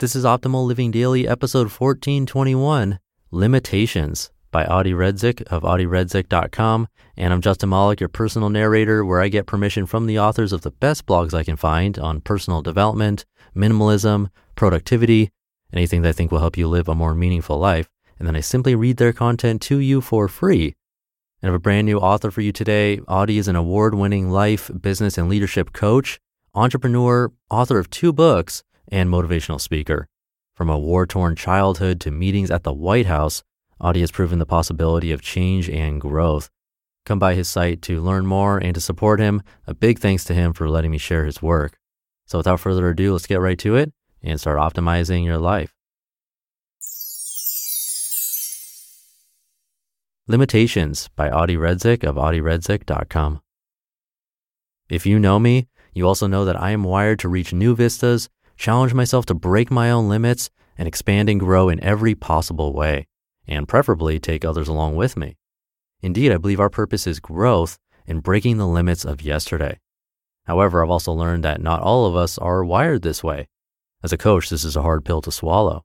This is Optimal Living Daily, episode 1421 Limitations by Adi Redzic of adiredzic.com. And I'm Justin Malik, your personal narrator, where I get permission from the authors of the best blogs I can find on personal development, minimalism, productivity, anything that I think will help you live a more meaningful life. And then I simply read their content to you for free. And I have a brand new author for you today. Adi is an award winning life, business, and leadership coach, entrepreneur, author of two books, and motivational speaker. From a war torn childhood to meetings at the White House, Adi has proven the possibility of change and growth. Come by his site to learn more and to support him. A big thanks to him for letting me share his work. So without further ado, let's get right to it and start optimizing your life. Limitations by Adi Redzic of adiredzic.com. If you know me, you also know that I am wired to reach new vistas, challenge myself to break my own limits, and expand and grow in every possible way, and preferably take others along with me. Indeed, I believe our purpose is growth and breaking the limits of yesterday. However, I've also learned that not all of us are wired this way. As a coach, this is a hard pill to swallow.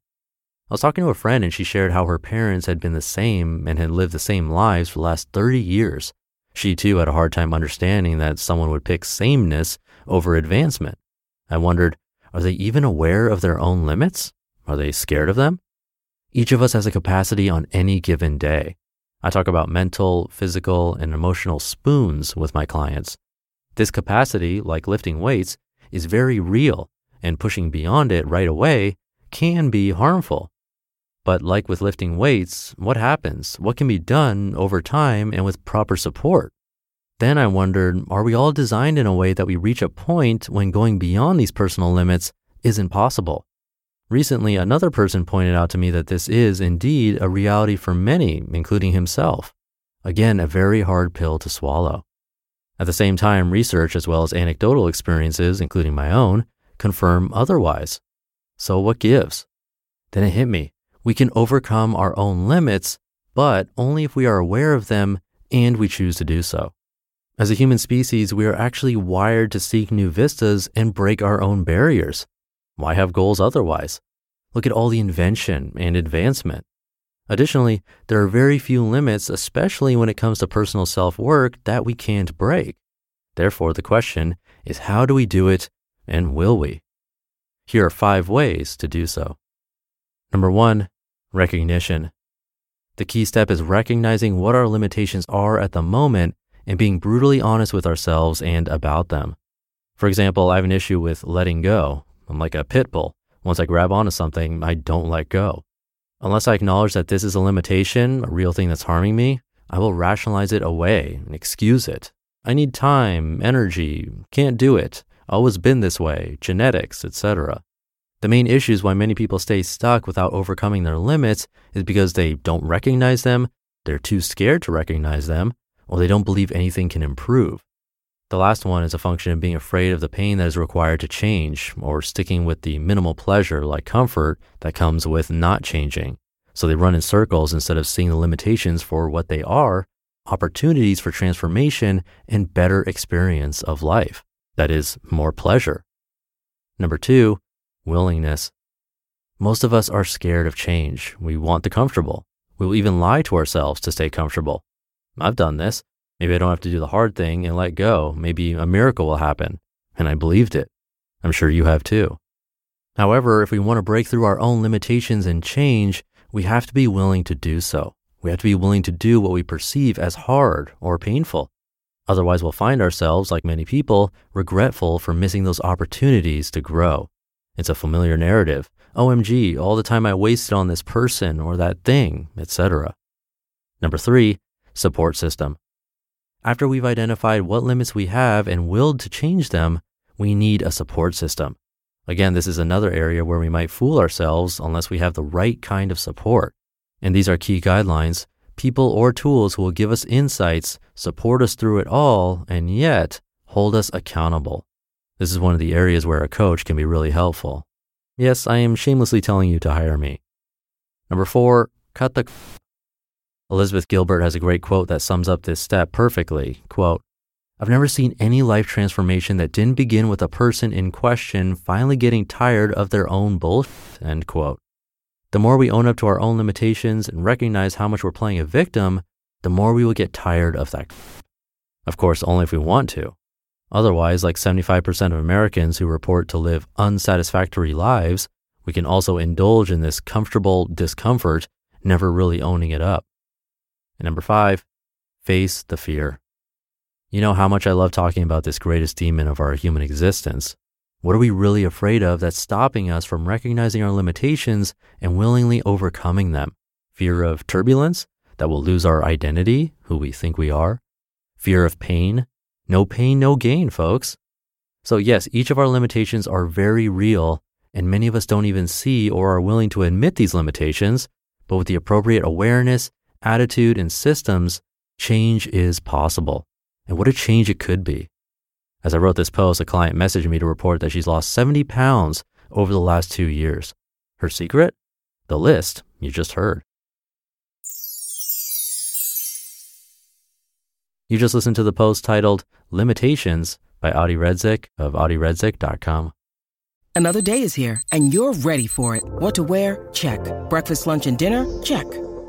I was talking to a friend and she shared how her parents had been the same and had lived the same lives for the last 30 years. She too had a hard time understanding that someone would pick sameness over advancement. I wondered, are they even aware of their own limits? Are they scared of them? Each of us has a capacity on any given day. I talk about mental, physical, and emotional spoons with my clients. This capacity, like lifting weights, is very real, and pushing beyond it right away can be harmful. But like with lifting weights, what happens? What can be done over time and with proper support? Then I wondered, are we all designed in a way that we reach a point when going beyond these personal limits is impossible? Recently, another person pointed out to me that this is indeed a reality for many, including himself. Again, a very hard pill to swallow. At the same time, research as well as anecdotal experiences, including my own, confirm otherwise. So what gives? Then it hit me. We can overcome our own limits, but only if we are aware of them and we choose to do so. As a human species, we are actually wired to seek new vistas and break our own barriers. Why have goals otherwise? Look at all the invention and advancement. Additionally, there are very few limits, especially when it comes to personal self work, that we can't break. Therefore, the question is how do we do it and will we? Here are five ways to do so. Number one, recognition. The key step is recognizing what our limitations are at the moment and being brutally honest with ourselves and about them. For example, I have an issue with letting go. I'm like a pit bull. Once I grab onto something, I don't let go. Unless I acknowledge that this is a limitation, a real thing that's harming me, I will rationalize it away and excuse it. I need time, energy, can't do it, always been this way, genetics, etc. The main issues why many people stay stuck without overcoming their limits is because they don't recognize them, they're too scared to recognize them, or they don't believe anything can improve. The last one is a function of being afraid of the pain that is required to change, or sticking with the minimal pleasure like comfort that comes with not changing. So they run in circles instead of seeing the limitations for what they are opportunities for transformation and better experience of life. That is, more pleasure. Number two, willingness. Most of us are scared of change. We want the comfortable. We will even lie to ourselves to stay comfortable. I've done this. Maybe I don't have to do the hard thing and let go. Maybe a miracle will happen. And I believed it. I'm sure you have too. However, if we want to break through our own limitations and change, we have to be willing to do so. We have to be willing to do what we perceive as hard or painful. Otherwise, we'll find ourselves, like many people, regretful for missing those opportunities to grow. It's a familiar narrative. OMG, all the time I wasted on this person or that thing, etc. Number three, support system. After we've identified what limits we have and willed to change them, we need a support system. Again, this is another area where we might fool ourselves unless we have the right kind of support. And these are key guidelines people or tools who will give us insights, support us through it all, and yet hold us accountable. This is one of the areas where a coach can be really helpful. Yes, I am shamelessly telling you to hire me. Number four, cut the. Elizabeth Gilbert has a great quote that sums up this step perfectly. Quote, I've never seen any life transformation that didn't begin with a person in question finally getting tired of their own bullshit, end quote. The more we own up to our own limitations and recognize how much we're playing a victim, the more we will get tired of that. Of course, only if we want to. Otherwise, like 75% of Americans who report to live unsatisfactory lives, we can also indulge in this comfortable discomfort, never really owning it up. And number five, face the fear. You know how much I love talking about this greatest demon of our human existence. What are we really afraid of that's stopping us from recognizing our limitations and willingly overcoming them? Fear of turbulence, that we'll lose our identity, who we think we are. Fear of pain. No pain, no gain, folks. So, yes, each of our limitations are very real, and many of us don't even see or are willing to admit these limitations. But with the appropriate awareness, attitude, and systems, change is possible. And what a change it could be. As I wrote this post, a client messaged me to report that she's lost 70 pounds over the last two years. Her secret? The list you just heard. You just listened to the post titled Limitations by Adi Redzic of adiredzic.com. Another day is here and you're ready for it. What to wear? Check. Breakfast, lunch, and dinner? Check.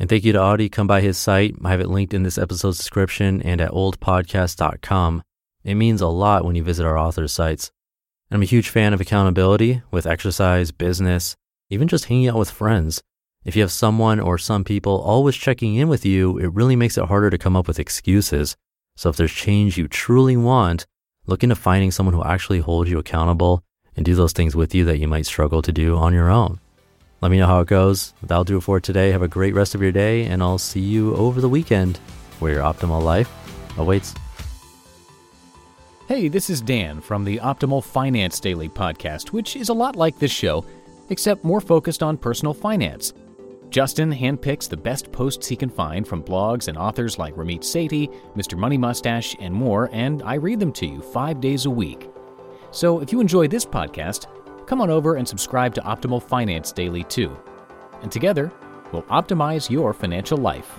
And thank you to Adi. Come by his site. I have it linked in this episode's description and at oldpodcast.com. It means a lot when you visit our authors' sites. And I'm a huge fan of accountability with exercise, business, even just hanging out with friends. If you have someone or some people always checking in with you, it really makes it harder to come up with excuses. So if there's change you truly want, look into finding someone who actually holds you accountable and do those things with you that you might struggle to do on your own. Let me know how it goes. That'll do it for today. Have a great rest of your day, and I'll see you over the weekend where your optimal life awaits. Hey, this is Dan from the Optimal Finance Daily podcast, which is a lot like this show, except more focused on personal finance. Justin handpicks the best posts he can find from blogs and authors like Ramit Sethi, Mr. Money Mustache, and more, and I read them to you five days a week. So if you enjoy this podcast, come on over and subscribe to Optimal Finance Daily too. And together, we'll optimize your financial life.